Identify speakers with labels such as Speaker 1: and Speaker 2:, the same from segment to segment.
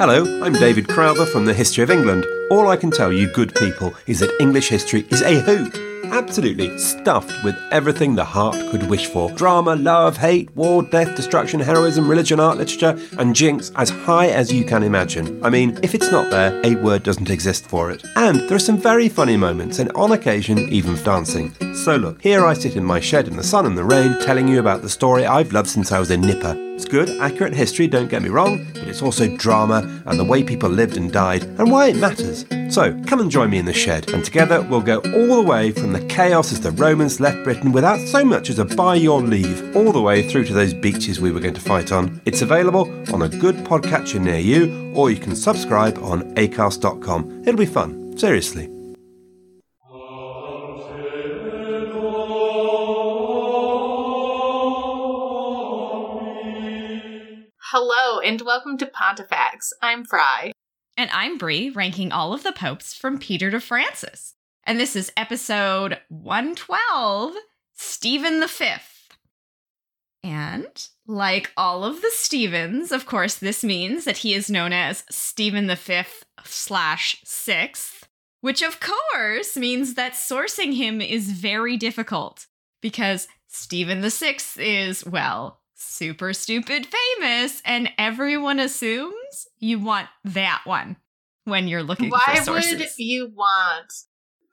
Speaker 1: Hello, I'm David Crowther from the History of England. All I can tell you, good people, is that English history is a hoot. Absolutely stuffed with everything the heart could wish for drama, love, hate, war, death, destruction, heroism, religion, art, literature, and jinx as high as you can imagine. I mean, if it's not there, a word doesn't exist for it. And there are some very funny moments, and on occasion, even dancing. So look, here I sit in my shed in the sun and the rain, telling you about the story I've loved since I was a nipper. It's good, accurate history, don't get me wrong, but it's also drama and the way people lived and died and why it matters. So come and join me in the shed, and together we'll go all the way from the chaos as the Romans left Britain without so much as a by your leave, all the way through to those beaches we were going to fight on. It's available on a good podcatcher near you, or you can subscribe on acast.com. It'll be fun, seriously.
Speaker 2: Hello and welcome to Pontifex. I'm Fry.
Speaker 3: And I'm Brie, ranking all of the popes from Peter to Francis. And this is episode 112 Stephen V. And like all of the Stevens, of course, this means that he is known as Stephen V slash sixth, which of course means that sourcing him is very difficult because Stephen VI is, well, super stupid famous and everyone assumes you want that one when you're looking
Speaker 2: Why
Speaker 3: for sources.
Speaker 2: would you want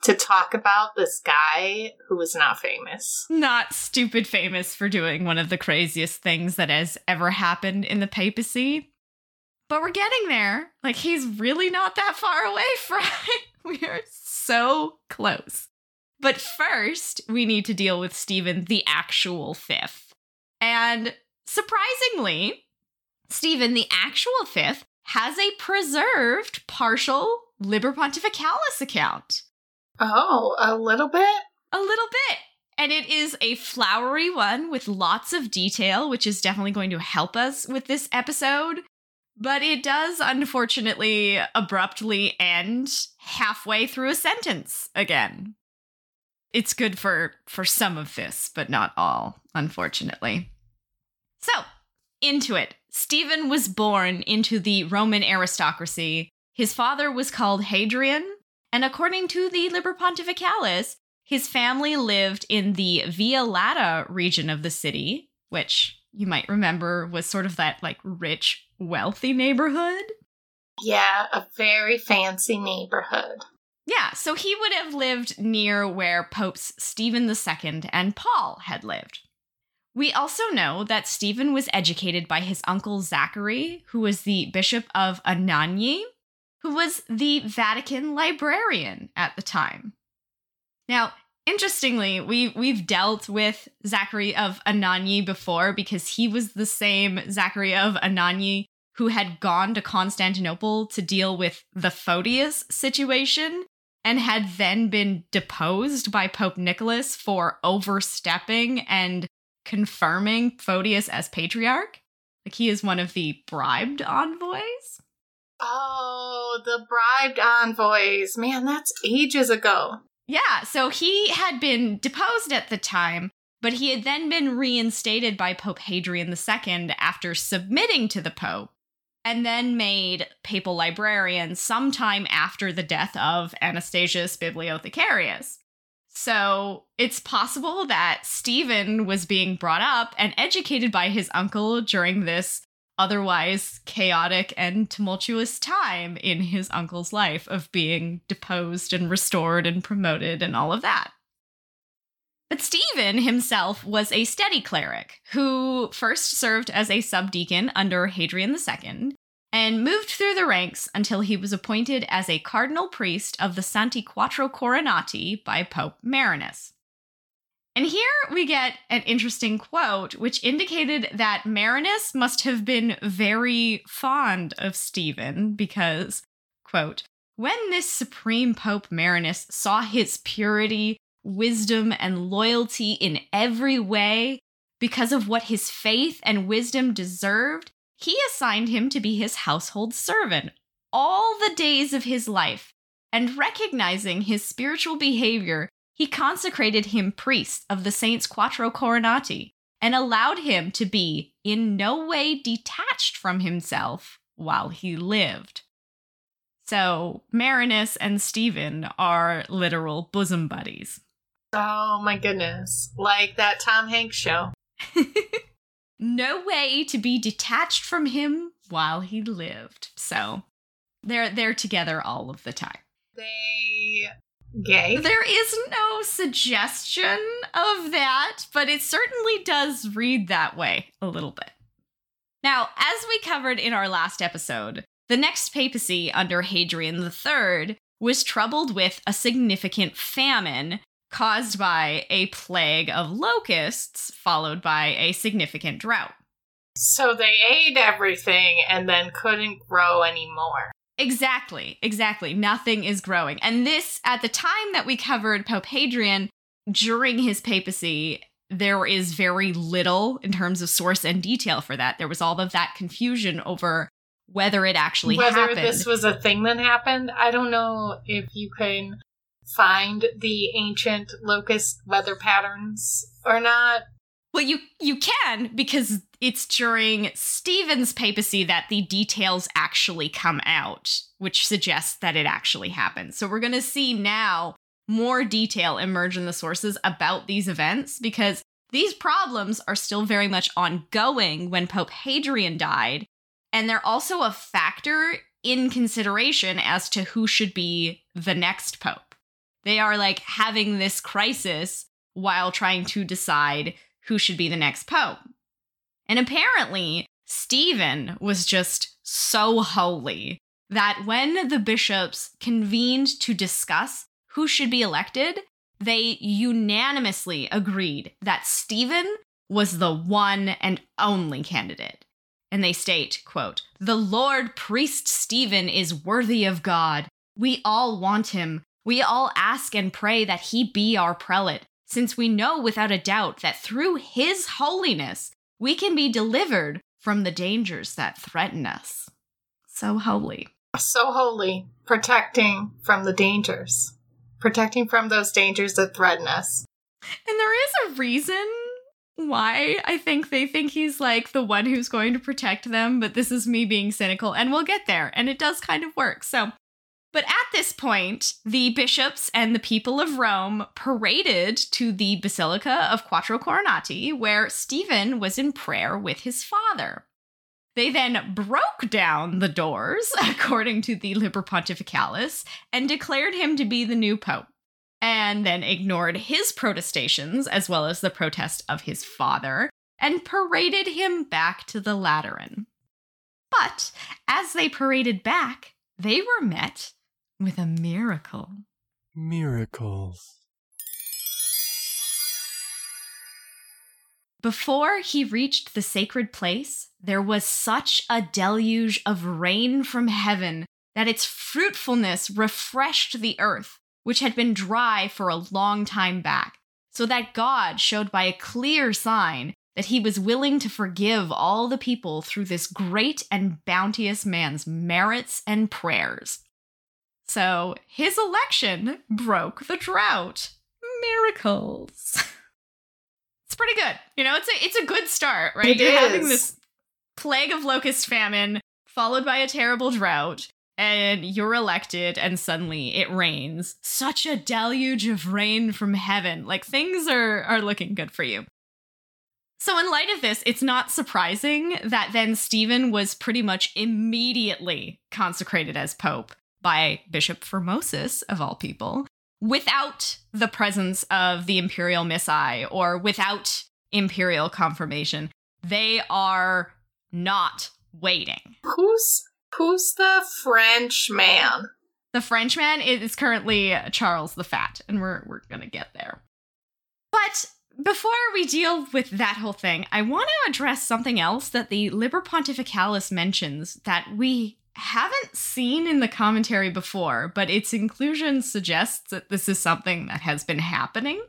Speaker 2: to talk about this guy who is not famous?
Speaker 3: Not stupid famous for doing one of the craziest things that has ever happened in the papacy. But we're getting there. Like he's really not that far away, Fry. we are so close. But first, we need to deal with Stephen the actual fifth. And surprisingly, Stephen, the actual fifth, has a preserved partial Liber Pontificalis account.
Speaker 2: Oh, a little bit?
Speaker 3: A little bit. And it is a flowery one with lots of detail, which is definitely going to help us with this episode. But it does unfortunately abruptly end halfway through a sentence again. It's good for for some of this, but not all, unfortunately. So, into it. Stephen was born into the Roman aristocracy. His father was called Hadrian, and according to the Liber Pontificalis, his family lived in the Via Lata region of the city, which you might remember was sort of that like rich, wealthy neighborhood.
Speaker 2: Yeah, a very fancy neighborhood.
Speaker 3: Yeah, so he would have lived near where Popes Stephen II and Paul had lived. We also know that Stephen was educated by his uncle Zachary, who was the Bishop of Anagni, who was the Vatican librarian at the time. Now, interestingly, we we've dealt with Zachary of Anagni before because he was the same Zachary of Anagni who had gone to Constantinople to deal with the Photius situation and had then been deposed by Pope Nicholas for overstepping and confirming Photius as patriarch. Like he is one of the bribed envoys.
Speaker 2: Oh, the bribed envoys. Man, that's ages ago.
Speaker 3: Yeah, so he had been deposed at the time, but he had then been reinstated by Pope Hadrian II after submitting to the Pope, and then made papal librarian sometime after the death of Anastasius Bibliothecarius. So it's possible that Stephen was being brought up and educated by his uncle during this otherwise chaotic and tumultuous time in his uncle's life of being deposed and restored and promoted and all of that. But Stephen himself was a steady cleric who first served as a subdeacon under Hadrian II and moved through the ranks until he was appointed as a cardinal priest of the Santi Quattro Coronati by Pope Marinus. And here we get an interesting quote, which indicated that Marinus must have been very fond of Stephen because, quote, when this supreme Pope Marinus saw his purity, wisdom, and loyalty in every way because of what his faith and wisdom deserved, he assigned him to be his household servant all the days of his life, and recognizing his spiritual behavior, he consecrated him priest of the Saints Quattro Coronati and allowed him to be in no way detached from himself while he lived. So Marinus and Stephen are literal bosom buddies.
Speaker 2: Oh my goodness. Like that Tom Hanks show.
Speaker 3: no way to be detached from him while he lived. So they're they're together all of the time.
Speaker 2: They gay?
Speaker 3: There is no suggestion of that, but it certainly does read that way a little bit. Now, as we covered in our last episode, the next papacy under Hadrian III was troubled with a significant famine caused by a plague of locusts, followed by a significant drought.
Speaker 2: So they ate everything and then couldn't grow anymore.
Speaker 3: Exactly, exactly. Nothing is growing. And this, at the time that we covered Pope Hadrian, during his papacy, there is very little in terms of source and detail for that. There was all of that confusion over whether it actually
Speaker 2: Whether
Speaker 3: happened.
Speaker 2: this was a thing that happened, I don't know if you can find the ancient locust weather patterns or not.
Speaker 3: Well, you you can because it's during Stephen's papacy that the details actually come out, which suggests that it actually happened. So we're going to see now more detail emerge in the sources about these events because these problems are still very much ongoing when Pope Hadrian died, and they're also a factor in consideration as to who should be the next pope. They are like having this crisis while trying to decide who should be the next pope. And apparently, Stephen was just so holy that when the bishops convened to discuss who should be elected, they unanimously agreed that Stephen was the one and only candidate. And they state, quote, "The Lord priest Stephen is worthy of God. We all want him. We all ask and pray that he be our prelate, since we know without a doubt that through his holiness we can be delivered from the dangers that threaten us." So holy.
Speaker 2: So holy, protecting from the dangers, protecting from those dangers that threaten us.
Speaker 3: And there is a reason why I think they think he's like the one who's going to protect them, but this is me being cynical, and we'll get there, and it does kind of work. So, but at this point, the bishops and the people of Rome paraded to the Basilica of Quattro Coronati, where Stephen was in prayer with his father. They then broke down the doors, according to the Liber Pontificalis, and declared him to be the new pope and then ignored his protestations as well as the protest of his father and paraded him back to the Lateran. But as they paraded back, they were met with a miracle.
Speaker 1: Miracles.
Speaker 3: Before he reached the sacred place, there was such a deluge of rain from heaven that its fruitfulness refreshed the earth which had been dry for a long time back, so that God showed by a clear sign that he was willing to forgive all the people through this great and bounteous man's merits and prayers. So his election broke the drought. Miracles. it's pretty good. You know, it's a it's a good start, right?
Speaker 2: It
Speaker 3: You're
Speaker 2: is.
Speaker 3: having this plague of locust famine followed by a terrible drought and you're elected and suddenly it rains such a deluge of rain from heaven like things are are looking good for you so in light of this it's not surprising that then stephen was pretty much immediately consecrated as pope by bishop formosus of all people without the presence of the imperial missi or without imperial confirmation they are not waiting
Speaker 2: Who's who's the French man?
Speaker 3: The Frenchman is currently Charles the Fat, and we're we're gonna get there. But before we deal with that whole thing, I want to address something else that the Liber Pontificalis mentions that we haven't seen in the commentary before, but its inclusion suggests that this is something that has been happening.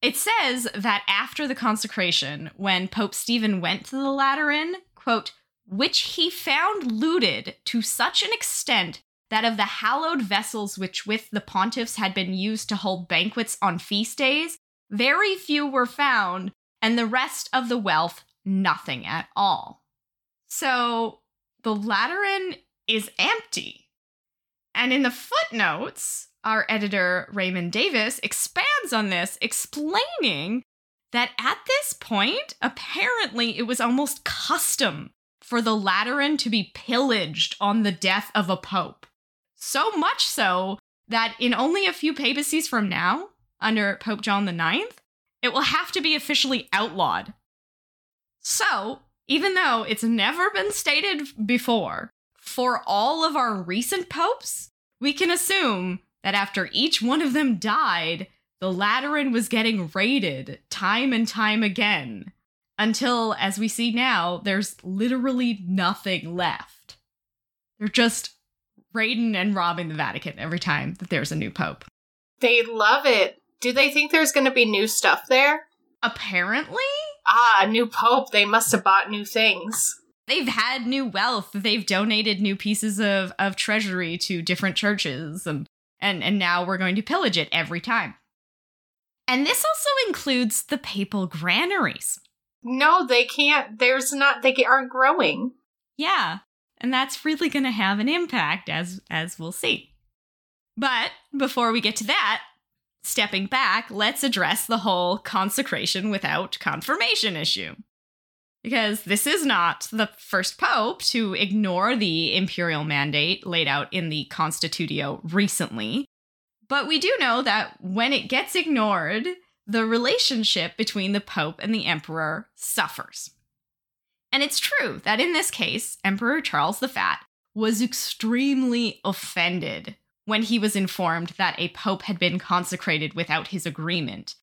Speaker 3: It says that after the consecration, when Pope Stephen went to the Lateran, quote, which he found looted to such an extent that of the hallowed vessels which with the pontiffs had been used to hold banquets on feast days, very few were found, and the rest of the wealth nothing at all. So the Lateran is empty. And in the footnotes, our editor Raymond Davis expands on this, explaining that at this point, apparently it was almost custom for the Lateran to be pillaged on the death of a pope. So much so that in only a few papacies from now, under Pope John IX, it will have to be officially outlawed. So, even though it's never been stated before, for all of our recent popes, we can assume that after each one of them died, the Lateran was getting raided time and time again until, as we see now, there's literally nothing left. They're just raiding and robbing the Vatican every time that there's a new pope.
Speaker 2: They love it. Do they think there's going to be new stuff there?
Speaker 3: Apparently,
Speaker 2: Ah, a new pope. They must have bought new things.
Speaker 3: They've had new wealth. They've donated new pieces of, of treasury to different churches, and, and, and now we're going to pillage it every time. And this also includes the papal granaries.
Speaker 2: No, they can't. There's not. They aren't growing.
Speaker 3: Yeah, and that's really going to have an impact as as we'll see. But before we get to that, stepping back, let's address the whole consecration without confirmation issue. Because this is not the first pope to ignore the imperial mandate laid out in the Constitutio recently. But we do know that when it gets ignored, the relationship between the pope and the emperor suffers. And it's true that in this case, Emperor Charles the Fat was extremely offended when he was informed that a pope had been consecrated without his agreement.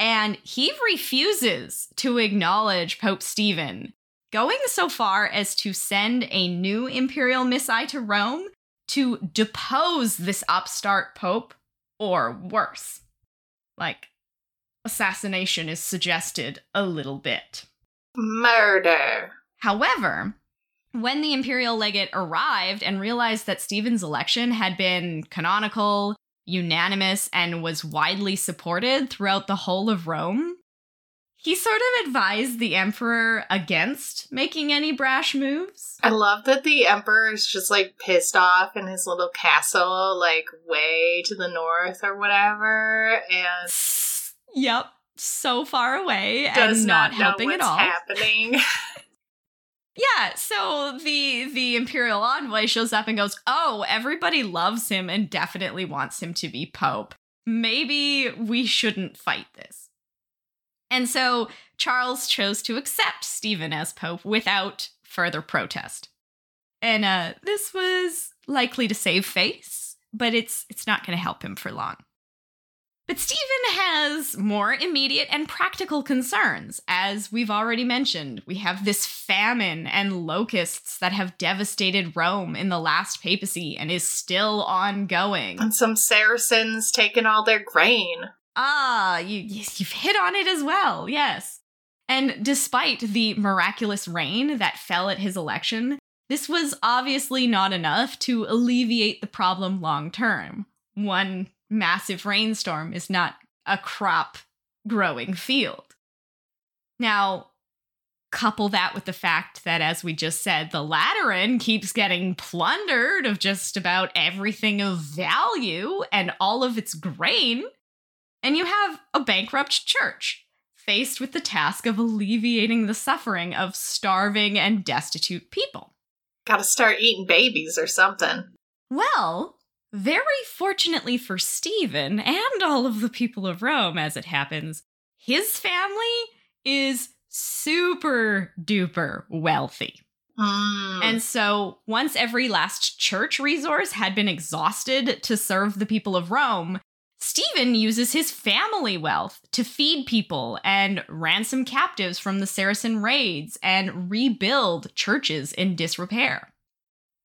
Speaker 3: And he refuses to acknowledge Pope Stephen, going so far as to send a new imperial missi to Rome to depose this upstart pope, or worse. Like, assassination is suggested a little bit.
Speaker 2: Murder.
Speaker 3: However, when the imperial legate arrived and realized that Stephen's election had been canonical, unanimous, and was widely supported throughout the whole of Rome, he sort of advised the emperor against making any brash moves.
Speaker 2: I love that the emperor is just like pissed off in his little castle, like way to the north or whatever, and
Speaker 3: Yep, so far away and
Speaker 2: not,
Speaker 3: not,
Speaker 2: know
Speaker 3: helping
Speaker 2: what's
Speaker 3: at all.
Speaker 2: happening.
Speaker 3: Yeah, so the the imperial envoy shows up and goes, "Oh, everybody loves him and definitely wants him to be pope. Maybe we shouldn't fight this." And so Charles chose to accept Stephen as pope without further protest. And uh, this was likely to save face, but it's it's not going to help him for long. But Stephen has more immediate and practical concerns. As we've already mentioned, we have this famine and locusts that have devastated Rome in the last papacy and is still ongoing.
Speaker 2: and some Saracens taking all their grain.
Speaker 3: Ah, you, you've hit on it as well, yes. And despite the miraculous rain that fell at his election, this was obviously not enough to alleviate the problem long term. One massive rainstorm is not a crop growing field. Now, couple that with the fact that, as we just said, the Lateran keeps getting plundered of just about everything of value and all of its grain, and you have a bankrupt church faced with the task of alleviating the suffering of starving and destitute people.
Speaker 2: Gotta start eating babies or something.
Speaker 3: Well, very fortunately for Stephen and all of the people of Rome, as it happens, his family is super duper wealthy.
Speaker 2: Mm.
Speaker 3: And so, once every last church resource had been exhausted to serve the people of Rome, Stephen uses his family wealth to feed people and ransom captives from the Saracen raids and rebuild churches in disrepair.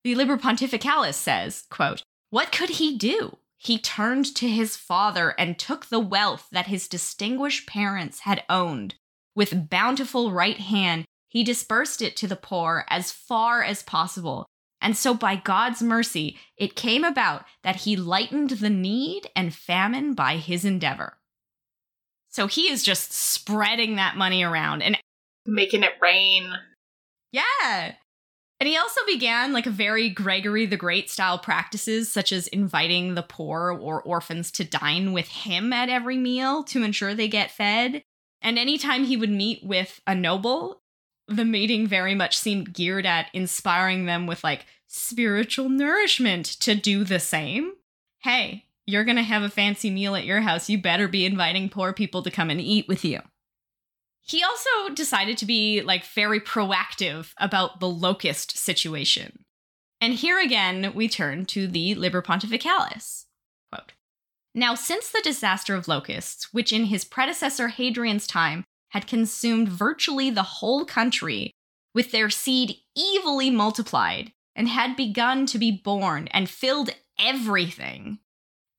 Speaker 3: The Liber Pontificalis says, quote, What could he do? He turned to his father and took the wealth that his distinguished parents had owned. With bountiful right hand, he dispersed it to the poor as far as possible. And so, by God's mercy, it came about that he lightened the need and famine by his endeavor. So he is just spreading that money around. And
Speaker 2: Making it rain.
Speaker 3: yeah, And he also began like a very Gregory the Great style practices, such as inviting the poor or orphans to dine with him at every meal to ensure they get fed. And anytime he would meet with a noble, the meeting very much seemed geared at inspiring them with like spiritual nourishment to do the same. Hey, you're going to have a fancy meal at your house. You better be inviting poor people to come and eat with you. He also decided to be like very proactive about the locust situation. And here again, we turn to the Liber Pontificalis. Quote Now, since the disaster of locusts, which in his predecessor Hadrian's time had consumed virtually the whole country, with their seed evilly multiplied, and had begun to be born and filled everything,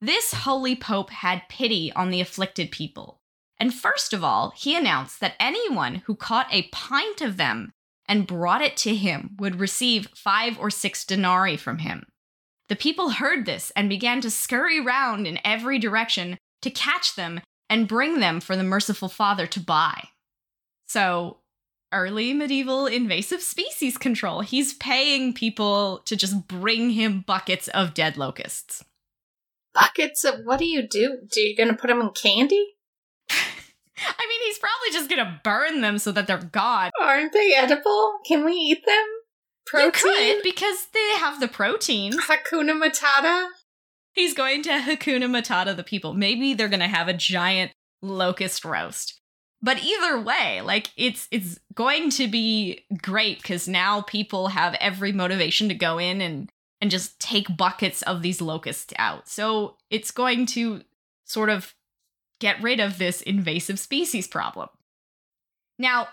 Speaker 3: this holy pope had pity on the afflicted people and first of all, he announced that anyone who caught a pint of them and brought it to him would receive five or six denarii from him. The people heard this and began to scurry round in every direction to catch them and bring them for the merciful father to buy. So, early medieval invasive species control. He's paying people to just bring him buckets of dead locusts.
Speaker 2: Buckets of what do you do? Do you gonna put them in candy?
Speaker 3: I mean, he's probably just gonna burn them so that they're gone.
Speaker 2: Aren't they edible? Can we eat them?
Speaker 3: Protein? You could because they have the protein.
Speaker 2: Hakuna Matata.
Speaker 3: He's going to Hakuna Matata the people. Maybe they're gonna have a giant locust roast. But either way, like it's it's going to be great because now people have every motivation to go in and and just take buckets of these locusts out. So it's going to sort of get rid of this invasive species problem. Now,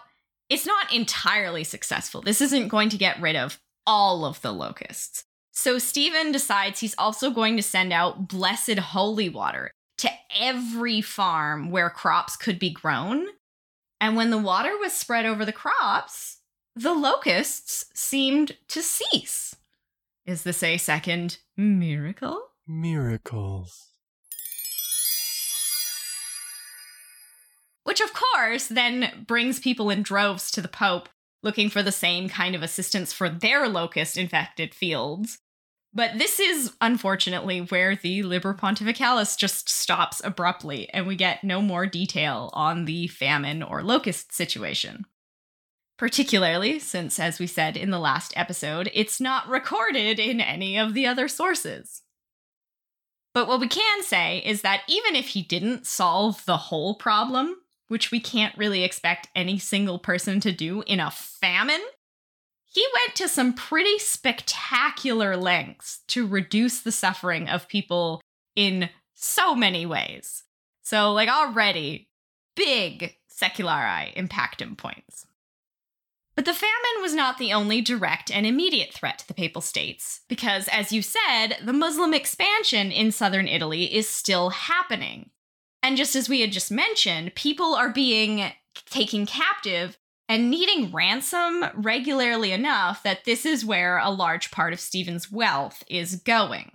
Speaker 3: it's not entirely successful. This isn't going to get rid of all of the locusts. So Stephen decides he's also going to send out blessed holy water to every farm where crops could be grown. And when the water was spread over the crops, the locusts seemed to cease. Is this a second miracle?
Speaker 1: Miracles.
Speaker 3: Which, of course, then brings people in droves to the Pope looking for the same kind of assistance for their locust infected fields. But this is, unfortunately, where the Liber Pontificalis just stops abruptly, and we get no more detail on the famine or locust situation. Particularly since, as we said in the last episode, it's not recorded in any of the other sources. But what we can say is that even if he didn't solve the whole problem, which we can't really expect any single person to do in a famine, he went to some pretty spectacular lengths to reduce the suffering of people in so many ways. So, like, already big seculari impactum points. But the famine was not the only direct and immediate threat to the Papal States, because, as you said, the Muslim expansion in southern Italy is still happening. And just as we had just mentioned, people are being taken captive and needing ransom regularly enough that this is where a large part of Stephen's wealth is going.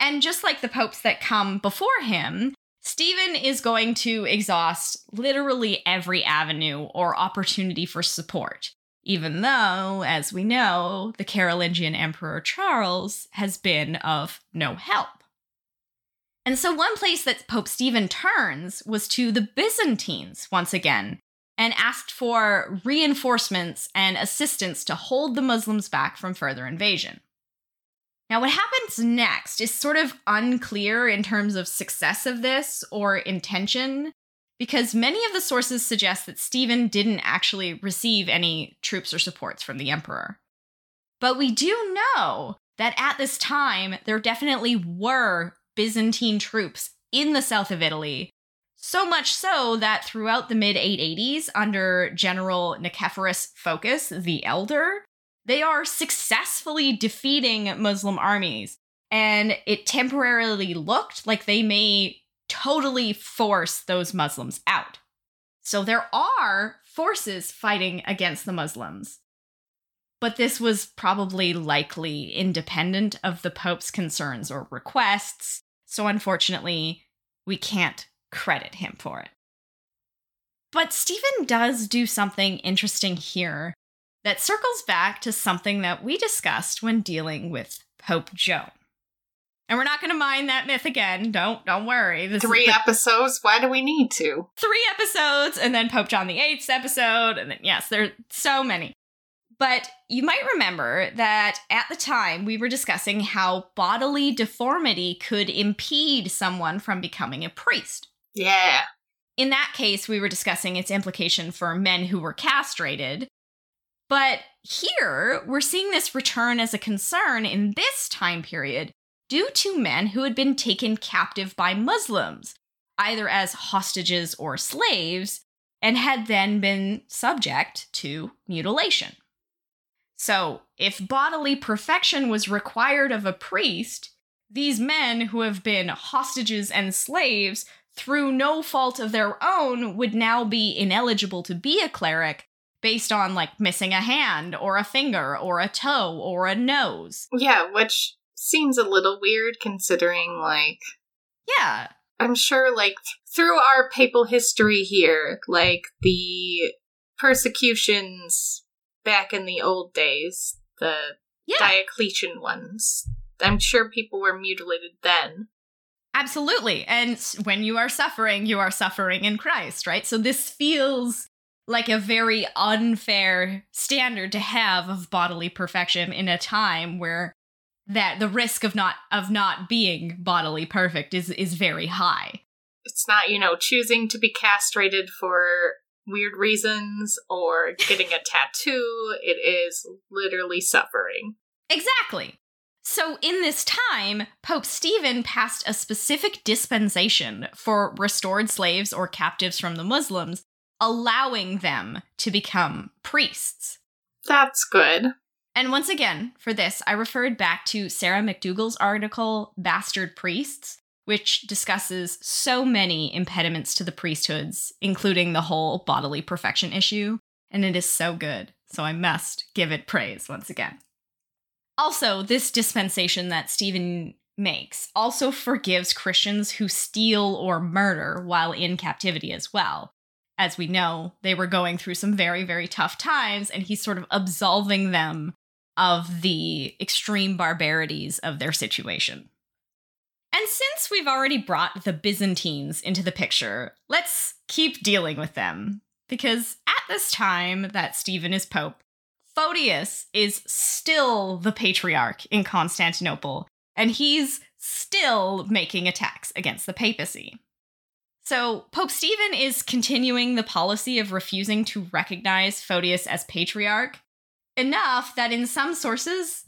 Speaker 3: And just like the popes that come before him, Stephen is going to exhaust literally every avenue or opportunity for support, even though, as we know, the Carolingian Emperor Charles has been of no help. And so, one place that Pope Stephen turns was to the Byzantines once again and asked for reinforcements and assistance to hold the Muslims back from further invasion. Now, what happens next is sort of unclear in terms of success of this or intention, because many of the sources suggest that Stephen didn't actually receive any troops or supports from the emperor. But we do know that at this time, there definitely were Byzantine troops in the south of Italy. So much so that throughout the mid 880s, under General Nicephorus Phocas the Elder, they are successfully defeating Muslim armies. And it temporarily looked like they may totally force those Muslims out. So there are forces fighting against the Muslims. But this was probably likely independent of the Pope's concerns or requests, so unfortunately, we can't credit him for it. But Stephen does do something interesting here that circles back to something that we discussed when dealing with Pope Joan. And we're not going to mind that myth again. Don't don't worry.
Speaker 2: This three episodes. Why do we need to?
Speaker 3: Three episodes, and then Pope John VIII's episode, and then yes, there's so many. But you might remember that at the time we were discussing how bodily deformity could impede someone from becoming a priest.
Speaker 2: Yeah.
Speaker 3: In that case, we were discussing its implication for men who were castrated. But here, we're seeing this return as a concern in this time period due to men who had been taken captive by Muslims, either as hostages or slaves, and had then been subject to mutilation. So, if bodily perfection was required of a priest, these men who have been hostages and slaves through no fault of their own would now be ineligible to be a cleric based on like missing a hand or a finger or a toe or a nose.
Speaker 2: Yeah, which seems a little weird considering like
Speaker 3: Yeah.
Speaker 2: I'm sure like through our papal history here, like the persecutions back in the old days, the yeah. Diocletian ones. I'm sure people were mutilated then.
Speaker 3: Absolutely. And when you are suffering, you are suffering in Christ, right? So this feels like a very unfair standard to have of bodily perfection in a time where that the risk of not of not being bodily perfect is is very high.
Speaker 2: It's not, you know, choosing to be castrated for weird reasons or getting a tattoo. It is literally suffering.
Speaker 3: Exactly. So, in this time, Pope Stephen passed a specific dispensation for restored slaves or captives from the Muslims, allowing them to become priests.
Speaker 2: That's good.
Speaker 3: And once again, for this, I referred back to Sarah McDougall's article, Bastard Priests, which discusses so many impediments to the priesthoods, including the whole bodily perfection issue. And it is so good. So I must give it praise once again. Also, this dispensation that Stephen makes also forgives Christians who steal or murder while in captivity as well. As we know, they were going through some very, very tough times, and he's sort of absolving them of the extreme barbarities of their situation. And since we've already brought the Byzantines into the picture, let's keep dealing with them. Because at this time that Stephen is Pope, Photius is still the patriarch in Constantinople, and he's still making attacks against the papacy. So, Pope Stephen is continuing the policy of refusing to recognize Photius as patriarch, enough that in some sources,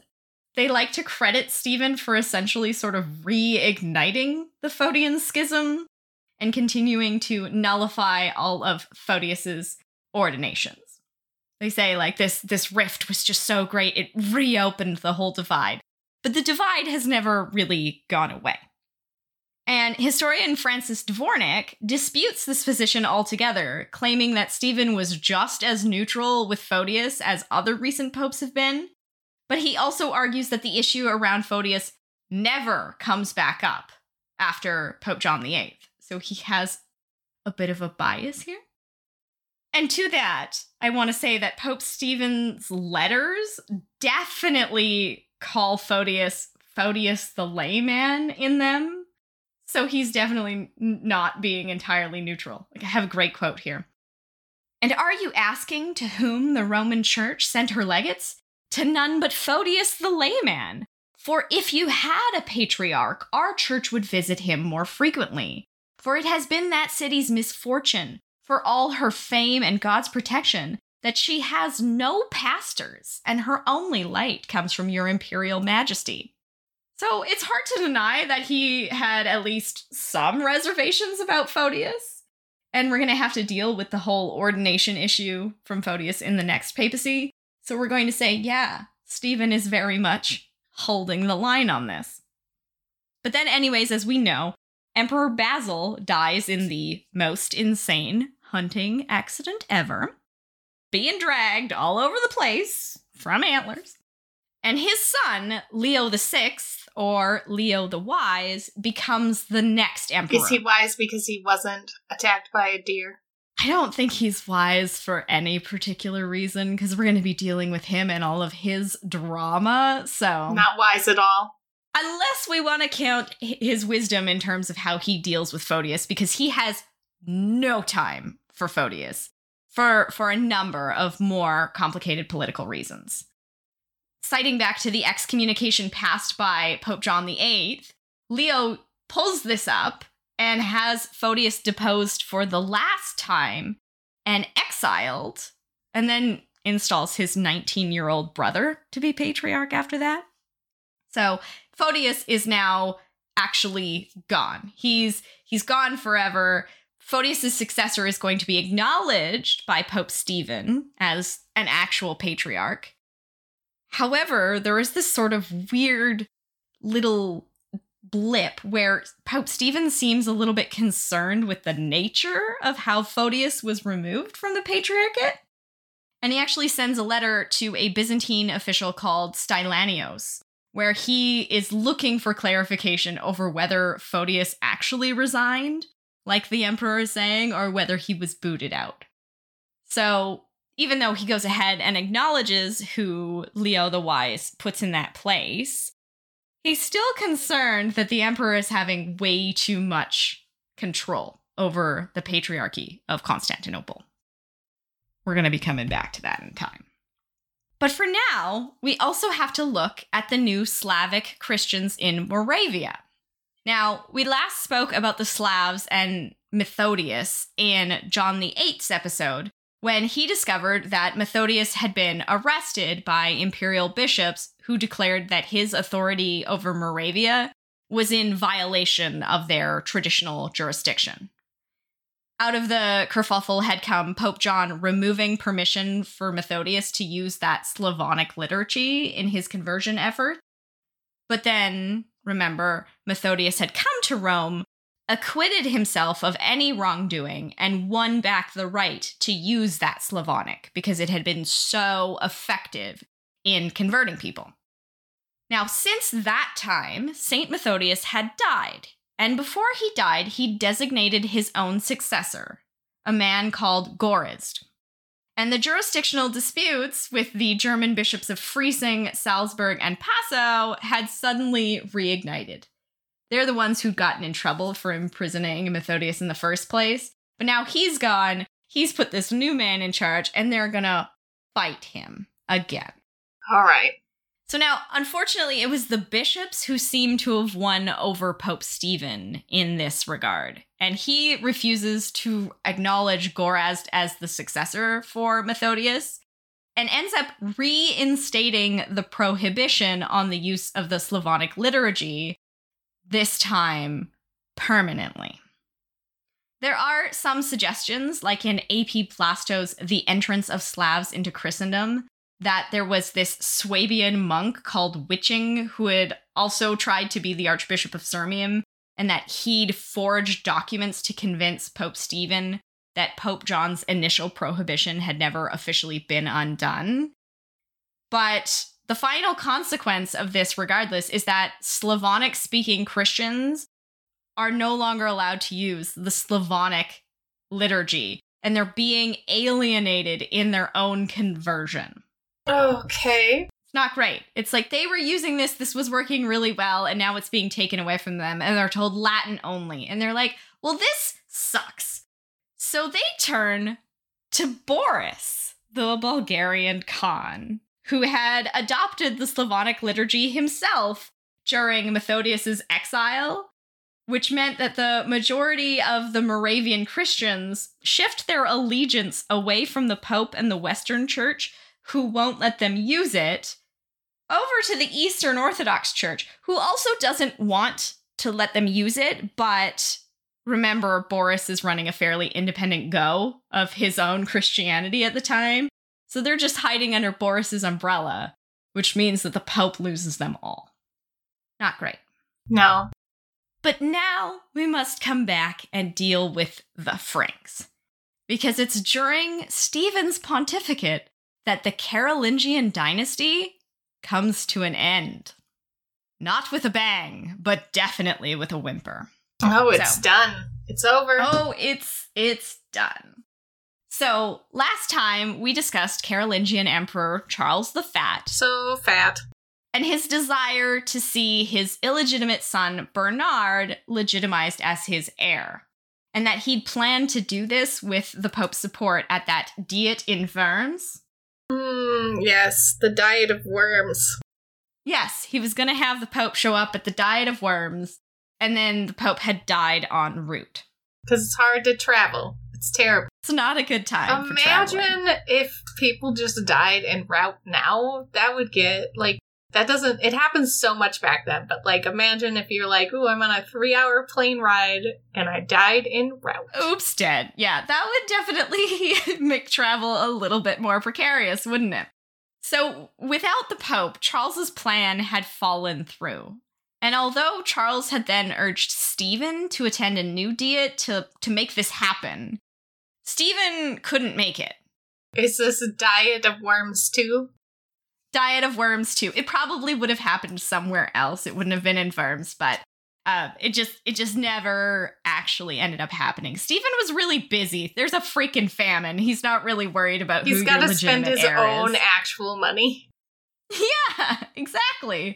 Speaker 3: they like to credit Stephen for essentially sort of reigniting the Photian schism and continuing to nullify all of Photius's ordinations. They say like this this rift was just so great it reopened the whole divide. But the divide has never really gone away. And historian Francis Dvornik disputes this position altogether, claiming that Stephen was just as neutral with Photius as other recent popes have been. But he also argues that the issue around Photius never comes back up after Pope John VIII. So he has a bit of a bias here. And to that, I want to say that Pope Stephen's letters definitely call Photius Photius the layman in them. So he's definitely not being entirely neutral. Like I have a great quote here. And are you asking to whom the Roman Church sent her legates? To none but Photius the layman. For if you had a patriarch, our church would visit him more frequently. For it has been that city's misfortune for all her fame and God's protection that she has no pastors and her only light comes from your imperial majesty. So it's hard to deny that he had at least some reservations about Photius. And we're going to have to deal with the whole ordination issue from Photius in the next papacy. So we're going to say, yeah, Stephen is very much holding the line on this. But then, anyways, as we know, Emperor Basil dies in the most insane hunting accident ever, being dragged all over the place from antlers. And his son, Leo Sixth, or Leo the Wise, becomes the next emperor.
Speaker 2: Is he wise because he wasn't attacked by a deer?
Speaker 3: I don't think he's wise for any particular reason because we're going to be dealing with him and all of his drama. So,
Speaker 2: not wise at all.
Speaker 3: Unless we want to count his wisdom in terms of how he deals with Photius, because he has no time for Photius for, for a number of more complicated political reasons. Citing back to the excommunication passed by Pope John VIII, Leo pulls this up and has Photius deposed for the last time and exiled, and then installs his 19 year old brother to be patriarch after that. So Photius is now actually gone. He's he's gone forever. Photius's successor is going to be acknowledged by Pope Stephen as an actual patriarch. However, there is this sort of weird little blip where Pope Stephen seems a little bit concerned with the nature of how Photius was removed from the patriarchate. And he actually sends a letter to a Byzantine official called Stylianos, where he is looking for clarification over whether Photius actually resigned, like the emperor is saying, or whether he was booted out. So, even though he goes ahead and acknowledges who Leo the Wise puts in that place, He's still concerned that the emperor is having way too much control over the patriarchy of Constantinople. We're going to be coming back to that in time. But for now, we also have to look at the new Slavic Christians in Moravia. Now, we last spoke about the Slavs and Methodius in John VIII's episode, when he discovered that Methodius had been arrested by imperial bishops who declared that his authority over Moravia was in violation of their traditional jurisdiction. Out of the kerfuffle had come Pope John removing permission for Methodius to use that Slavonic liturgy in his conversion effort. But then, remember, Methodius had come to Rome acquitted himself of any wrongdoing and won back the right to use that Slavonic because it had been so effective in converting people. Now, since that time, St. Methodius had died, and before he died, he designated his own successor, a man called Gorazd. And the jurisdictional disputes with the German bishops of Freising, Salzburg, and Passau had suddenly reignited. They're the ones who'd gotten in trouble for imprisoning Methodius in the first place. But now he's gone. He's put this new man in charge, and they're gonna fight him again.
Speaker 2: All right.
Speaker 3: So now, unfortunately, it was the bishops who seem to have won over Pope Stephen in this regard. And he refuses to acknowledge Gorazd as the successor for Methodius and ends up reinstating the prohibition on the use of the Slavonic liturgy this time permanently. There are some suggestions, like in A.P. Vlasto's The Entrance of Slavs into Christendom, that there was this Swabian monk called Wiching who had also tried to be the Archbishop of Sirmium, and that he'd forged documents to convince Pope Stephen that Pope John's initial prohibition had never officially been undone. But the final consequence of this, regardless, is that Slavonic speaking Christians are no longer allowed to use the Slavonic liturgy and they're being alienated in their own conversion.
Speaker 2: Okay.
Speaker 3: It's not great. It's like they were using this, this was working really well, and now it's being taken away from them, and they're told Latin only. And they're like, well, this sucks. So they turn to Boris, the Bulgarian Khan, who had adopted the Slavonic liturgy himself during Methodius's exile, which meant that the majority of the Moravian Christians shift their allegiance away from the Pope and the Western Church, who won't let them use it, over to the Eastern Orthodox Church, who also doesn't want to let them use it, but remember, Boris is running a fairly independent go of his own Christianity at the time. So they're just hiding under Boris's umbrella, which means that the Pope loses them all. Not great.
Speaker 2: No.
Speaker 3: But now we must come back and deal with the Franks. Because it's during Stephen's pontificate that the Carolingian dynasty comes to an end. Not with a bang, but definitely with a whimper.
Speaker 2: Oh, it's so, done. It's over.
Speaker 3: Oh, it's it's done. So, last time we discussed Carolingian Emperor Charles the Fat.
Speaker 2: So fat.
Speaker 3: And his desire to see his illegitimate son, Bernard, legitimized as his heir. And that he'd planned to do this with the Pope's support at that Diet in Worms.
Speaker 2: Mm, yes, the Diet of Worms.
Speaker 3: Yes, he was going to have the Pope show up at the Diet of Worms, and then the Pope had died en route.
Speaker 2: Because it's hard to travel. It's terrible.
Speaker 3: It's not a good time.
Speaker 2: Imagine if people just died en route now. That would get like that doesn't it happens so much back then, but like imagine if you're like, "Ooh, I'm on a 3-hour plane ride and I died en route."
Speaker 3: Oops, dead. Yeah, that would definitely make travel a little bit more precarious, wouldn't it? So, without the pope, Charles's plan had fallen through. And although Charles had then urged Stephen to attend a new diet to, to make this happen, Stephen couldn't make it.
Speaker 2: Is this a diet of worms too?
Speaker 3: Diet of worms too. It probably would have happened somewhere else. It wouldn't have been in Worms, but uh, it just it just never actually ended up happening. Stephen was really busy. There's a freaking famine. He's not really worried about.
Speaker 2: He's
Speaker 3: got to
Speaker 2: spend his own
Speaker 3: is.
Speaker 2: actual money.
Speaker 3: Yeah, exactly.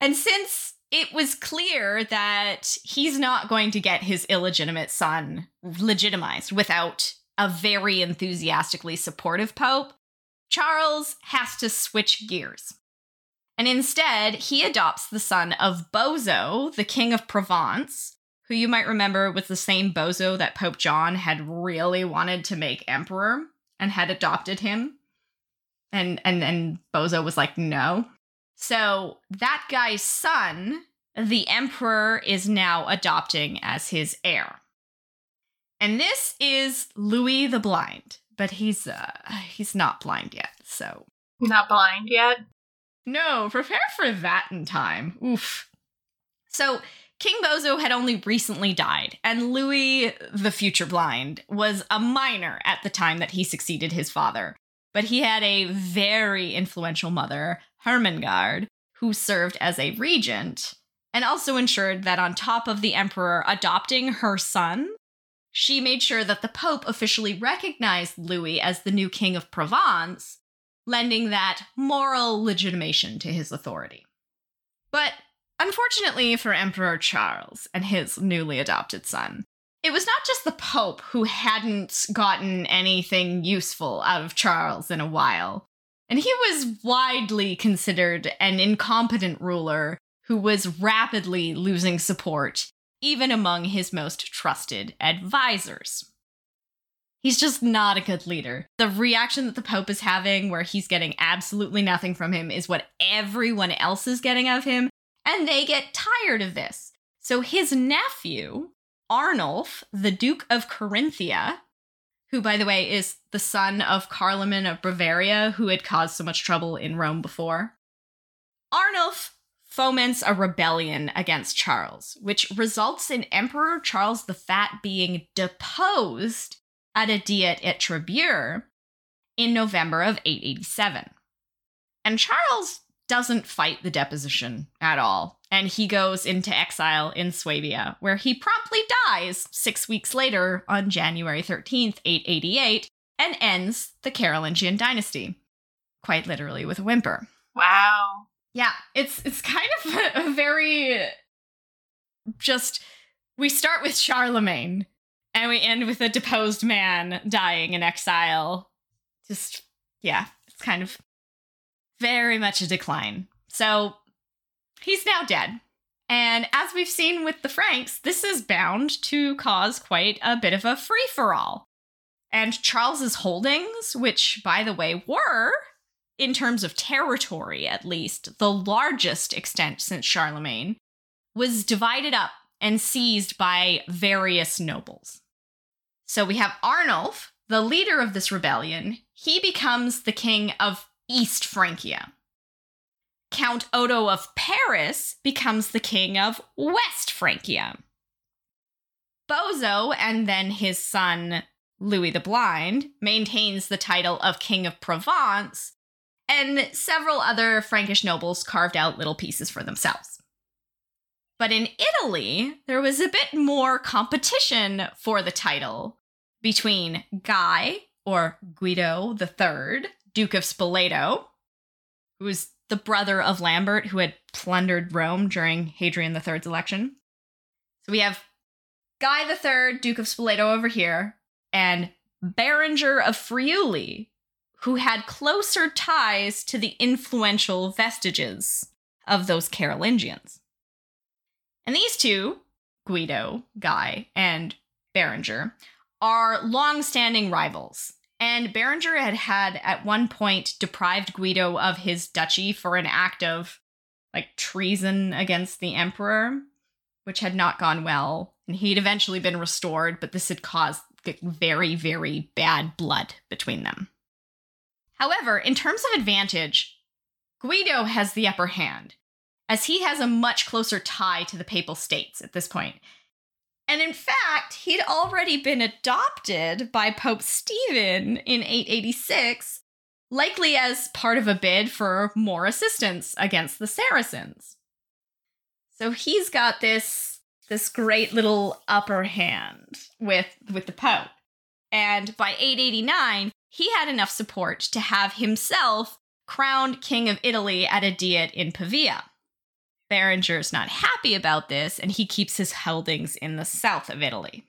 Speaker 3: And since it was clear that he's not going to get his illegitimate son legitimized without a very enthusiastically supportive pope, Charles has to switch gears. And instead, he adopts the son of Bozo, the king of Provence, who you might remember was the same Bozo that Pope John had really wanted to make emperor and had adopted him. And and and Bozo was like, "No." So, that guy's son, the emperor is now adopting as his heir. And this is Louis the Blind, but he's uh he's not blind yet. So,
Speaker 2: not blind yet.
Speaker 3: No, prepare for that in time. Oof. So, King Bozo had only recently died, and Louis, the future blind, was a minor at the time that he succeeded his father. But he had a very influential mother, Hermengarde, who served as a regent and also ensured that on top of the emperor adopting her son, she made sure that the pope officially recognized Louis as the new king of Provence lending that moral legitimation to his authority. But unfortunately for Emperor Charles and his newly adopted son, it was not just the Pope who hadn't gotten anything useful out of Charles in a while. And he was widely considered an incompetent ruler who was rapidly losing support, even among his most trusted advisors. He's just not a good leader. The reaction that the Pope is having, where he's getting absolutely nothing from him, is what everyone else is getting of him, and they get tired of this. So his nephew, Arnulf, the Duke of Carinthia, who, by the way, is the son of Carloman of Bavaria, who had caused so much trouble in Rome before, Arnulf foments a rebellion against Charles, which results in Emperor Charles the Fat being deposed at a diet at Trebur in November of 887. And Charles doesn't fight the deposition at all, and he goes into exile in Swabia, where he promptly dies six weeks later on January 13th, 888, and ends the Carolingian dynasty, quite literally with a whimper.
Speaker 2: Wow.
Speaker 3: Yeah, it's it's kind of a, a very just we start with Charlemagne and we end with a deposed man dying in exile. Just, yeah, it's kind of very much a decline. So he's now dead. And as we've seen with the Franks, this is bound to cause quite a bit of a free for all. And Charles's holdings, which, by the way, were, in terms of territory at least, the largest extent since Charlemagne, was divided up and seized by various nobles. So we have Arnulf, the leader of this rebellion. He becomes the king of East Francia. Count Odo of Paris becomes the king of West Francia. Bozo and then his son Louis the Blind maintains the title of King of Provence, and several other Frankish nobles carved out little pieces for themselves. But in Italy, there was a bit more competition for the title between Guy, or Guido III, Duke of Spoleto, who was the brother of Lambert, who had plundered Rome during Hadrian III's election. So we have Guy III, Duke of Spoleto over here, and Berenger of Friuli, who had closer ties to the influential vestiges of those Carolingians. And these two, Guido, Guy, and Berenger, are long standing rivals. And Berenger had had at one point deprived Guido of his duchy for an act of like treason against the emperor, which had not gone well. And he'd eventually been restored, but this had caused very, very bad blood between them. However, in terms of advantage, Guido has the upper hand, as he has a much closer tie to the Papal States at this point. And in fact, he'd already been adopted by Pope Stephen in 886, likely as part of a bid for more assistance against the Saracens. So he's got this this great little upper hand with with the Pope. And by 889, he had enough support to have himself crowned king of Italy at a diet in Pavia. Berenger's not happy about this, and he keeps his holdings in the south of Italy.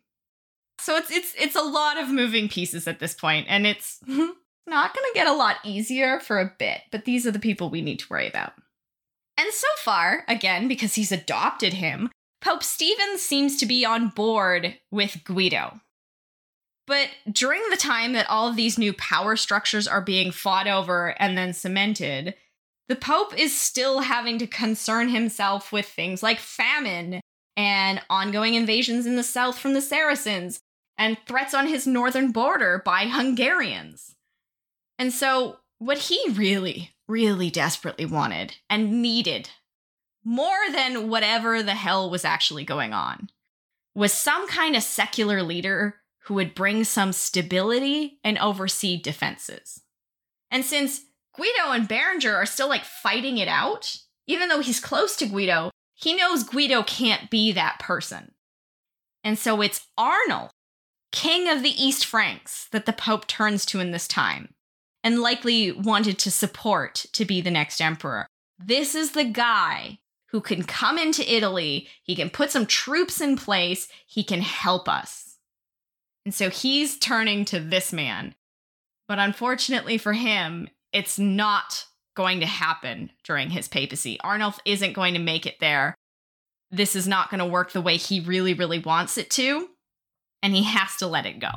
Speaker 3: So it's it's it's a lot of moving pieces at this point, and it's not going to get a lot easier for a bit. But these are the people we need to worry about. And so far, again, because he's adopted him, Pope Stephen seems to be on board with Guido. But during the time that all of these new power structures are being fought over and then cemented, the Pope is still having to concern himself with things like famine and ongoing invasions in the south from the Saracens and threats on his northern border by Hungarians. And so, what he really, really desperately wanted and needed more than whatever the hell was actually going on, was some kind of secular leader who would bring some stability and oversee defenses. And since Guido and Berenger are still like fighting it out, even though he's close to Guido, he knows Guido can't be that person. And so it's Arnulf, king of the East Franks, that the Pope turns to in this time, and likely wanted to support to be the next emperor. This is the guy who can come into Italy. He can put some troops in place. He can help us. And so he's turning to this man. But unfortunately for him, it's not going to happen during his papacy. Arnulf isn't going to make it there. This is not going to work the way he really, really wants it to. And he has to let it go.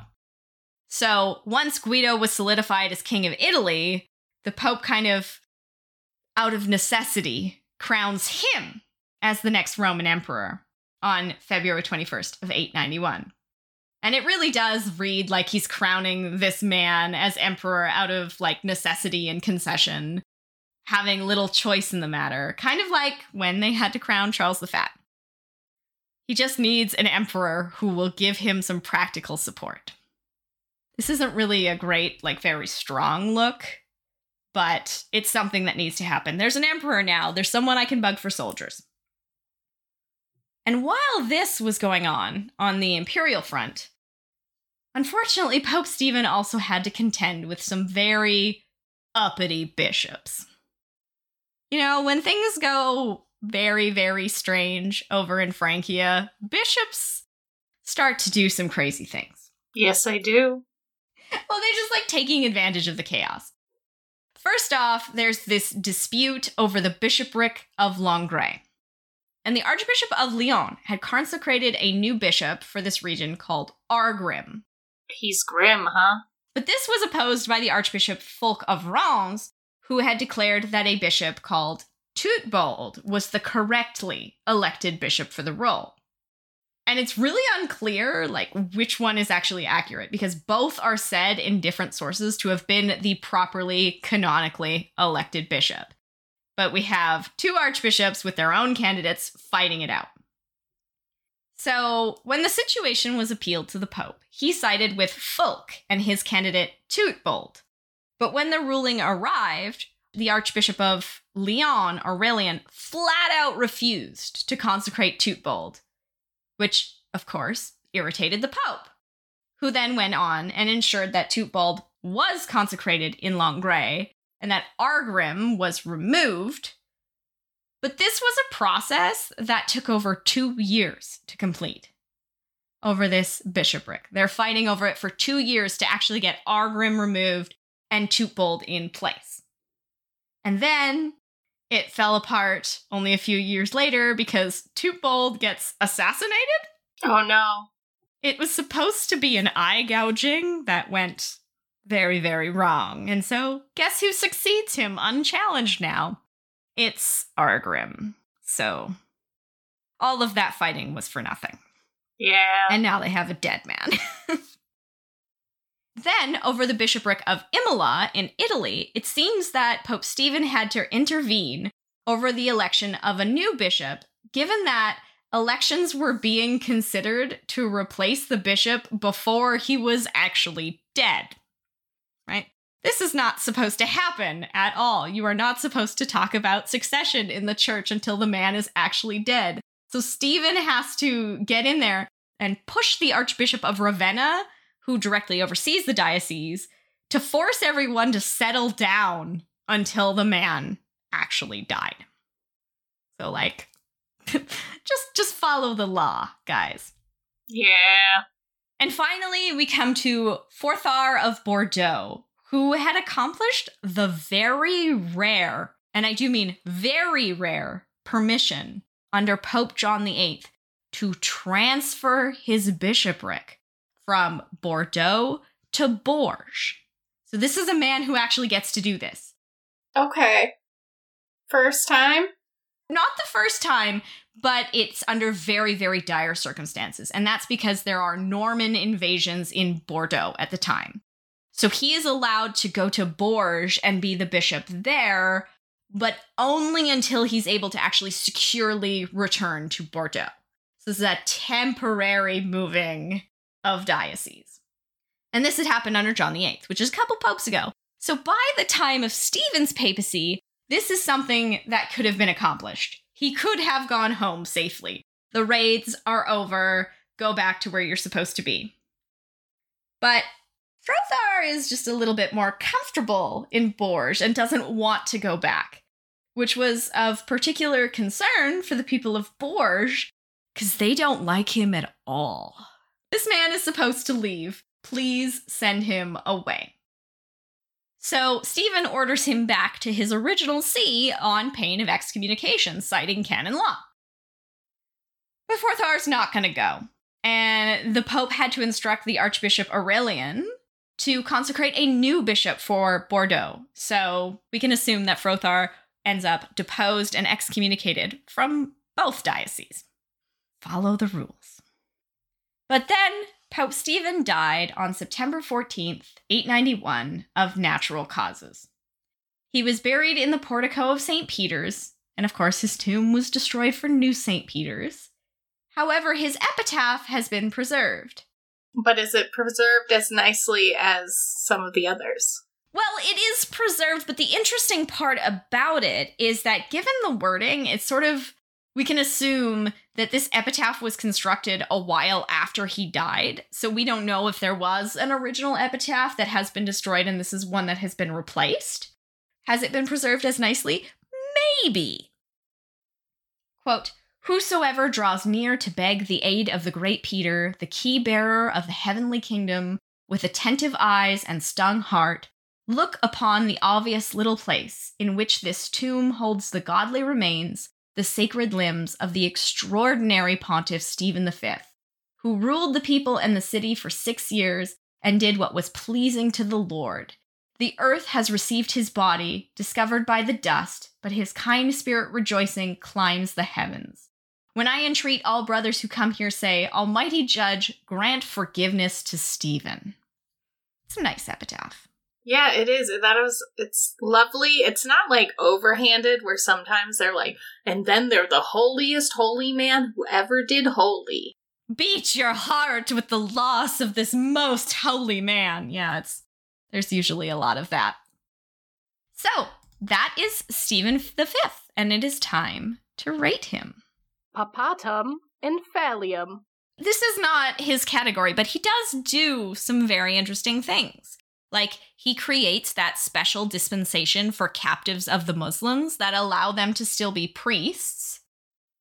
Speaker 3: So once Guido was solidified as king of Italy, the Pope kind of, out of necessity, crowns him as the next Roman emperor on February 21st of 891. And it really does read like he's crowning this man as emperor out of like necessity and concession, having little choice in the matter, kind of like when they had to crown Charles the Fat. He just needs an emperor who will give him some practical support. This isn't really a great, like, very strong look but it's something that needs to happen. There's an emperor now, there's someone I can bug for soldiers. And while this was going on on the imperial front, unfortunately, Pope Stephen also had to contend with some very uppity bishops. You know, when things go very, very strange over in Francia, bishops start to do some crazy things.
Speaker 2: Yes, I do.
Speaker 3: Well, they're just like taking advantage of the chaos. First off, there's this dispute over the bishopric of Langres. And the Archbishop of Lyon had consecrated a new bishop for this region called Argrim.
Speaker 2: He's grim, huh?
Speaker 3: But this was opposed by the Archbishop Fulk of Reims, who had declared that a bishop called Teutbold was the correctly elected bishop for the role. And it's really unclear like which one is actually accurate because both are said in different sources to have been the properly canonically elected bishop. But we have two archbishops with their own candidates fighting it out. So, when the situation was appealed to the Pope, he sided with Fulk and his candidate Teutbold. But when the ruling arrived, the Archbishop of Lyon, Aurelian, flat out refused to consecrate Teutbold which, of course, irritated the Pope, who then went on and ensured that Teutbold was consecrated in Langres and that Argrim was removed. But this was a process that took over two years to complete over this bishopric. They're fighting over it for two years to actually get Argrim removed and Teutbold in place. And then it fell apart only a few years later because Teutbold gets assassinated.
Speaker 2: Oh no.
Speaker 3: It was supposed to be an eye gouging that went very, very wrong. And so, guess who succeeds him unchallenged now? It's Argrim. So, all of that fighting was for nothing.
Speaker 2: Yeah.
Speaker 3: And now they have a dead man. then, over the bishopric of Imola in Italy, it seems that Pope Stephen had to intervene over the election of a new bishop, given that elections were being considered to replace the bishop before he was actually dead. Right? This is not supposed to happen at all. You are not supposed to talk about succession in the church until the man is actually dead. So Stephen has to get in there and push the Archbishop of Ravenna, who directly oversees the diocese, to force everyone to settle down until the man actually died. So like just just follow the law, guys.
Speaker 2: Yeah.
Speaker 3: And finally, we come to Frothar of Bordeaux, who had accomplished the very rare, and I do mean very rare, permission under Pope John VIII to transfer his bishopric from Bordeaux to Bourges. So, this is a man who actually gets to do this.
Speaker 2: Okay. First time?
Speaker 3: Not the first time, but it's under very, very dire circumstances. And that's because there are Norman invasions in Bordeaux at the time. So he is allowed to go to Bourges and be the bishop there, but only until he's able to actually securely return to Bordeaux. So this is a temporary moving of dioceses. And this had happened under John VIII, which is a couple popes ago. So by the time of Stephen's papacy, this is something that could have been accomplished. He could have gone home safely. The raids are over. Go back to where you're supposed to be. But Frothar is just a little bit more comfortable in Bourges and doesn't want to go back, which was of particular concern for the people of Bourges because they don't like him at all. This man is supposed to leave. Please send him away. So Stephen orders him back to his original see on pain of excommunication, citing canon law. But Frothar's not going to go, and the Pope had to instruct the Archbishop Aurelian to consecrate a new bishop for Bordeaux. So we can assume that Frothar ends up deposed and excommunicated from both dioceses. Follow the rules. But then Pope Stephen died on September 14th, 891, of natural causes. He was buried in the portico of St. Peter's, and of course, his tomb was destroyed for New St. Peter's. However, his epitaph has been preserved.
Speaker 2: But is it preserved as nicely as some of the others?
Speaker 3: Well, it is preserved, but the interesting part about it is that given the wording, it's sort of we can assume that this epitaph was constructed a while after he died. So we don't know if there was an original epitaph that has been destroyed and this is one that has been replaced. Has it been preserved as nicely? Maybe. Quote, Whosoever draws near to beg the aid of the great Peter, the key bearer of the heavenly kingdom, with attentive eyes and stung heart, look upon the obvious little place in which this tomb holds the godly remains the sacred limbs of the extraordinary pontiff Stephen V, who ruled the people and the city for six years and did what was pleasing to the Lord. The earth has received his body, discovered by the dust, but his kind spirit rejoicing climbs the heavens. When I entreat all brothers who come here, say, Almighty Judge, grant forgiveness to Stephen. It's a nice epitaph.
Speaker 2: Yeah, it is. That was it's lovely. It's not like overhanded where sometimes they're like, and then they're the holiest holy man who ever did holy.
Speaker 3: Beat your heart with the loss of this most holy man. Yeah, it's there's usually a lot of that. So that is Stephen V, and it is time to rate him.
Speaker 4: Papatum infallium.
Speaker 3: this is not his category, but he does do some very interesting things. Like, he creates that special dispensation for captives of the Muslims that allow them to still be priests.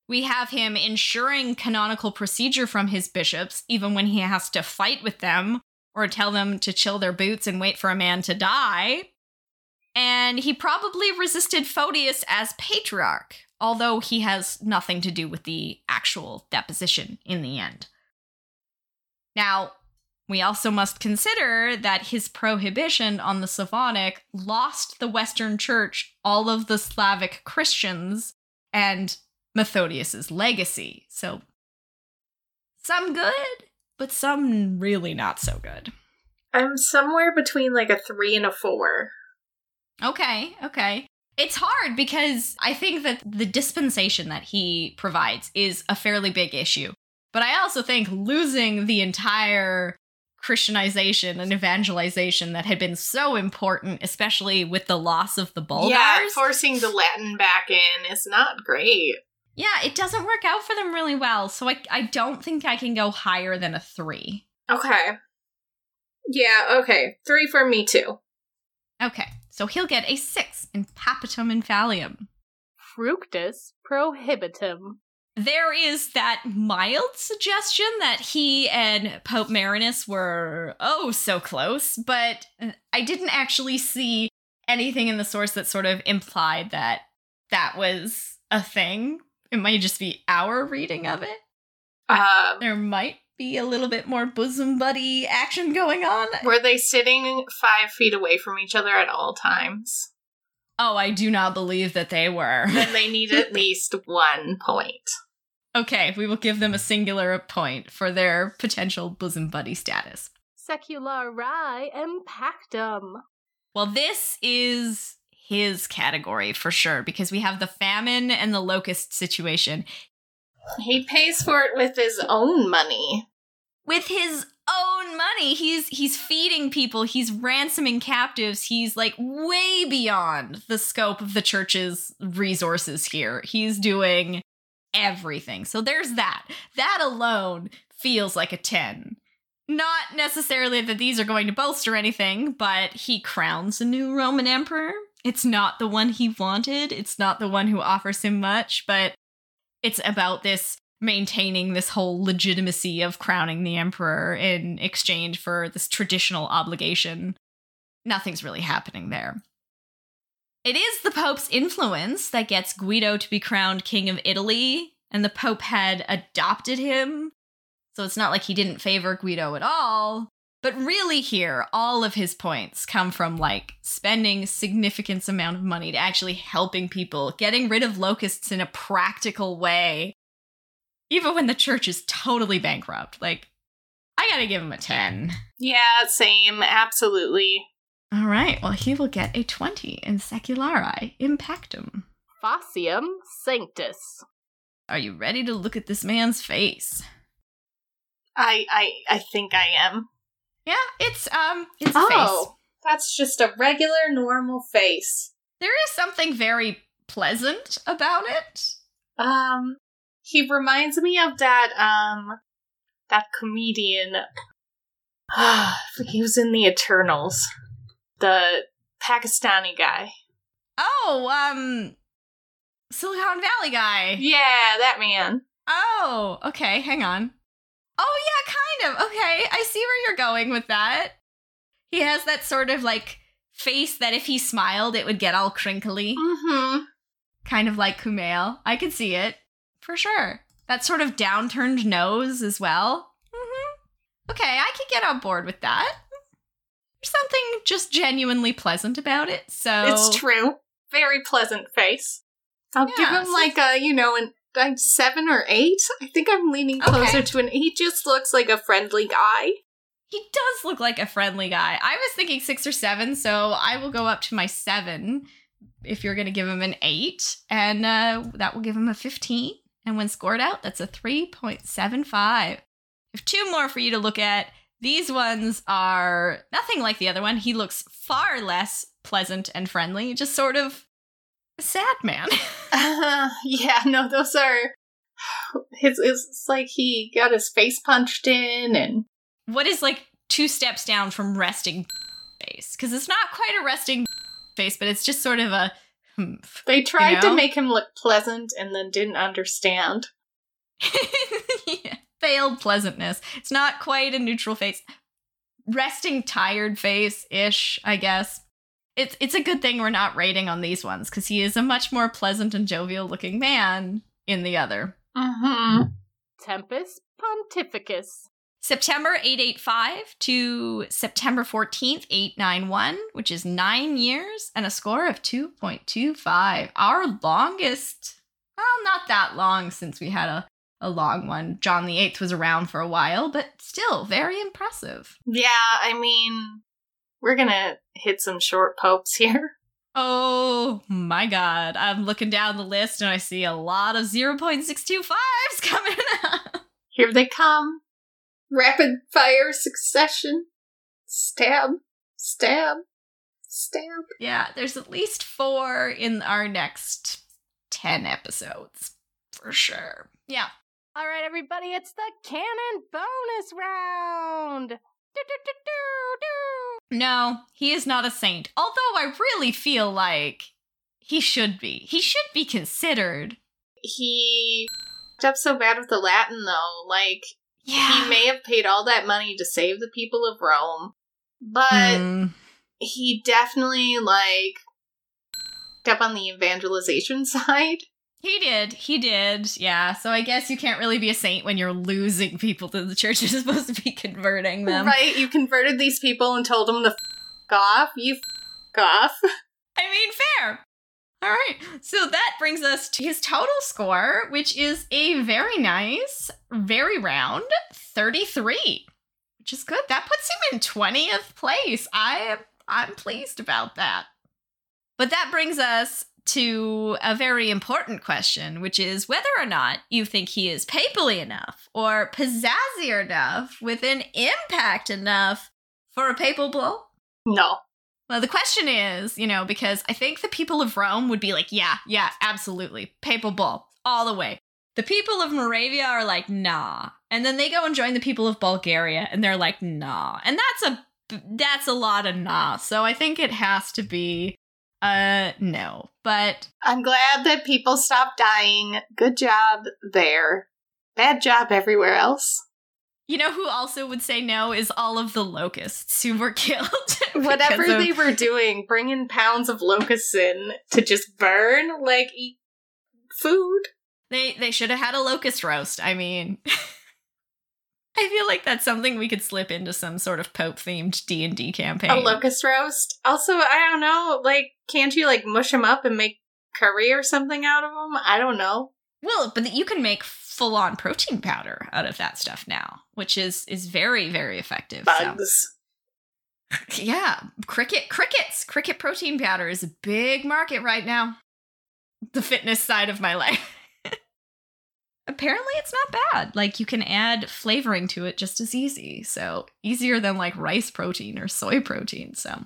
Speaker 3: We have him ensuring canonical procedure from his bishops, even when he has to fight with them or tell them to chill their boots and wait for a man to die. And he probably resisted Photius as patriarch, although he has nothing to do with the actual deposition in the end. Now, we also must consider that his prohibition on the Slavonic lost the Western Church all of the Slavic Christians and Methodius's legacy. So, some good, but some really not so good.
Speaker 2: I'm somewhere between like a three and a four.
Speaker 3: Okay, okay. It's hard because I think that the dispensation that he provides is a fairly big issue. But I also think losing the entire Christianization and evangelization that had been so important, especially with the loss of the Bulgars. Yeah,
Speaker 2: forcing the Latin back in is not great.
Speaker 3: Yeah, it doesn't work out for them really well. So I, I don't think I can go higher than a three.
Speaker 2: Okay. Yeah, okay. Three for me too.
Speaker 3: Okay, so he'll get a six in Papitum Infallium.
Speaker 4: Fructus prohibitum
Speaker 3: there is that mild suggestion that he and Pope Marinus were oh so close, but I didn't actually see anything in the source that sort of implied that that was a thing. It might just be our reading of it.
Speaker 2: Um,
Speaker 3: there might be a little bit more bosom buddy action going on.
Speaker 2: Were they sitting five feet away from each other at all times?
Speaker 3: Oh, I do not believe that they were.
Speaker 2: then they need at least one point.
Speaker 3: Okay, we will give them a singular point for their potential bosom buddy status.
Speaker 4: Seculari impactum.
Speaker 3: Well, this is his category for sure because we have the famine and the locust situation.
Speaker 2: He pays for it with his own money.
Speaker 3: With his own money. He's he's feeding people, he's ransoming captives. He's like way beyond the scope of the church's resources here. He's doing everything. So there's that. That alone feels like a 10. Not necessarily that these are going to bolster anything, but he crowns a new Roman emperor. It's not the one he wanted, it's not the one who offers him much, but it's about this maintaining this whole legitimacy of crowning the emperor in exchange for this traditional obligation. Nothing's really happening there. It is the Pope's influence that gets Guido to be crowned King of Italy, and the Pope had adopted him. So it's not like he didn't favor Guido at all. But really, here, all of his points come from like spending significant amount of money to actually helping people, getting rid of locusts in a practical way, even when the church is totally bankrupt. Like, I gotta give him a 10.
Speaker 2: Yeah, same. Absolutely.
Speaker 3: All right, well, he will get a 20 in Seculari Impactum.
Speaker 4: Facium Sanctus.
Speaker 3: Are you ready to look at this man's face?
Speaker 2: I I I think I am.
Speaker 3: Yeah, it's um it's a oh, face.
Speaker 2: That's just a regular normal face.
Speaker 3: There is something very pleasant about it.
Speaker 2: Um he reminds me of that um that comedian he was in the Eternals the Pakistani guy.
Speaker 3: Oh, um, Silicon Valley guy.
Speaker 2: Yeah, that man.
Speaker 3: Oh, okay. Hang on. Oh, yeah, kind of. Okay, I see where you're going with that. He has that sort of like face that if he smiled, it would get all crinkly.
Speaker 2: Mm-hmm.
Speaker 3: Kind of like Kumail. I could see it for sure. That sort of downturned nose as well. Mm-hmm. Okay, I could get on board with that There's something just genuinely pleasant about it. So
Speaker 2: it's true. Very pleasant face. I'll yeah, give him so like a you know an a seven or eight. I think I'm leaning closer okay. to an. He just looks like a friendly guy.
Speaker 3: He does look like a friendly guy. I was thinking six or seven, so I will go up to my seven if you're going to give him an eight, and uh, that will give him a 15. And when scored out, that's a 3.75. If two more for you to look at, these ones are nothing like the other one. He looks far less pleasant and friendly, just sort of sad man.
Speaker 2: uh, yeah, no, those are It's, it's like he got his face punched in, and
Speaker 3: What is like two steps down from resting face? Because it's not quite a resting face, but it's just sort of a humph.
Speaker 2: they tried
Speaker 3: know?
Speaker 2: to make him look pleasant and then didn't understand.
Speaker 3: Yeah, Failed pleasantness. It's not quite a neutral face. Resting tired face ish, I guess. It's it's a good thing we're not rating on these ones because he is a much more pleasant and jovial looking man in the other.
Speaker 2: Mm-hmm.
Speaker 4: Tempest Pontificus.
Speaker 3: September 885 to September 14th, 891, which is nine years and a score of 2.25. Our longest, well, not that long since we had a, a long one. John VIII was around for a while, but still very impressive.
Speaker 2: Yeah, I mean, we're gonna hit some short popes here.
Speaker 3: Oh my god. I'm looking down the list and I see a lot of 0.625s coming up.
Speaker 2: Here they come. Rapid fire succession. Stab, stab, stab.
Speaker 3: Yeah, there's at least four in our next 10 episodes. For sure. Yeah.
Speaker 4: All right, everybody, it's the canon bonus round.
Speaker 3: No, he is not a saint. Although I really feel like he should be. He should be considered.
Speaker 2: He up so bad with the Latin, though. Like,
Speaker 3: Yeah.
Speaker 2: he may have paid all that money to save the people of Rome, but
Speaker 3: Mm,
Speaker 2: he definitely, like, up on the evangelization side.
Speaker 3: He did. He did. Yeah. So I guess you can't really be a saint when you're losing people to the church. You're supposed to be converting them.
Speaker 2: Right? You converted these people and told them to f off. You f off.
Speaker 3: I mean, fair. All right. So that brings us to his total score, which is a very nice, very round 33, which is good. That puts him in 20th place. I am I'm pleased about that. But that brings us to a very important question, which is whether or not you think he is papally enough or pizzazzy enough with an impact enough for a papal bull.
Speaker 2: No.
Speaker 3: Well, the question is, you know, because I think the people of Rome would be like, yeah, yeah, absolutely. Papal bull, all the way. The people of Moravia are like, nah. And then they go and join the people of Bulgaria and they're like, nah. And that's a that's a lot of nah. So I think it has to be uh no. But
Speaker 2: I'm glad that people stopped dying. Good job there. Bad job everywhere else.
Speaker 3: you know who also would say no is all of the locusts who were killed.
Speaker 2: Whatever
Speaker 3: of-
Speaker 2: they were doing, bringing pounds of locusts in to just burn, like eat food.
Speaker 3: They they should have had a locust roast. I mean, I feel like that's something we could slip into some sort of Pope themed D and D campaign.
Speaker 2: A locust roast. Also, I don't know, like, can't you like mush them up and make curry or something out of them? I don't know.
Speaker 3: Well, but you can make full on protein powder out of that stuff now, which is is very very effective. so-
Speaker 2: Bugs.
Speaker 3: Yeah, cricket crickets cricket protein powder is a big market right now. The fitness side of my life. Apparently, it's not bad. Like you can add flavoring to it just as easy. So easier than like rice protein or soy protein. So,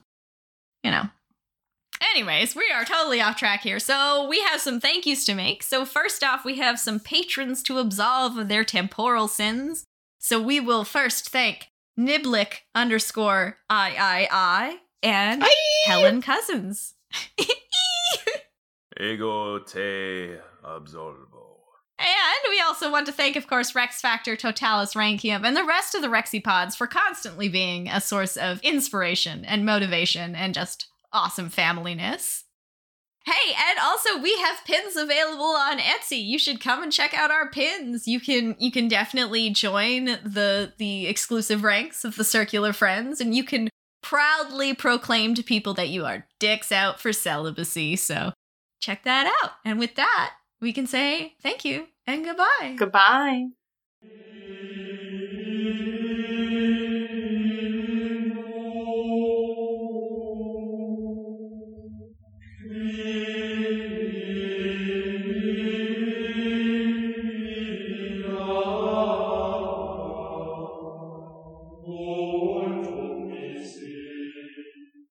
Speaker 3: you know. Anyways, we are totally off track here. So we have some thank yous to make. So first off, we have some patrons to absolve of their temporal sins. So we will first thank Niblick underscore I I I and Helen Cousins.
Speaker 5: Ego te absolvo.
Speaker 3: And we also want to thank, of course, Rex Factor, Totalis Rankium, and the rest of the Rexipods for constantly being a source of inspiration and motivation and just awesome familyness. Hey, and also we have pins available on Etsy. You should come and check out our pins. You can you can definitely join the the exclusive ranks of the Circular Friends, and you can proudly proclaim to people that you are dicks out for celibacy. So check that out. And with that, we can say thank you and goodbye.
Speaker 2: Goodbye.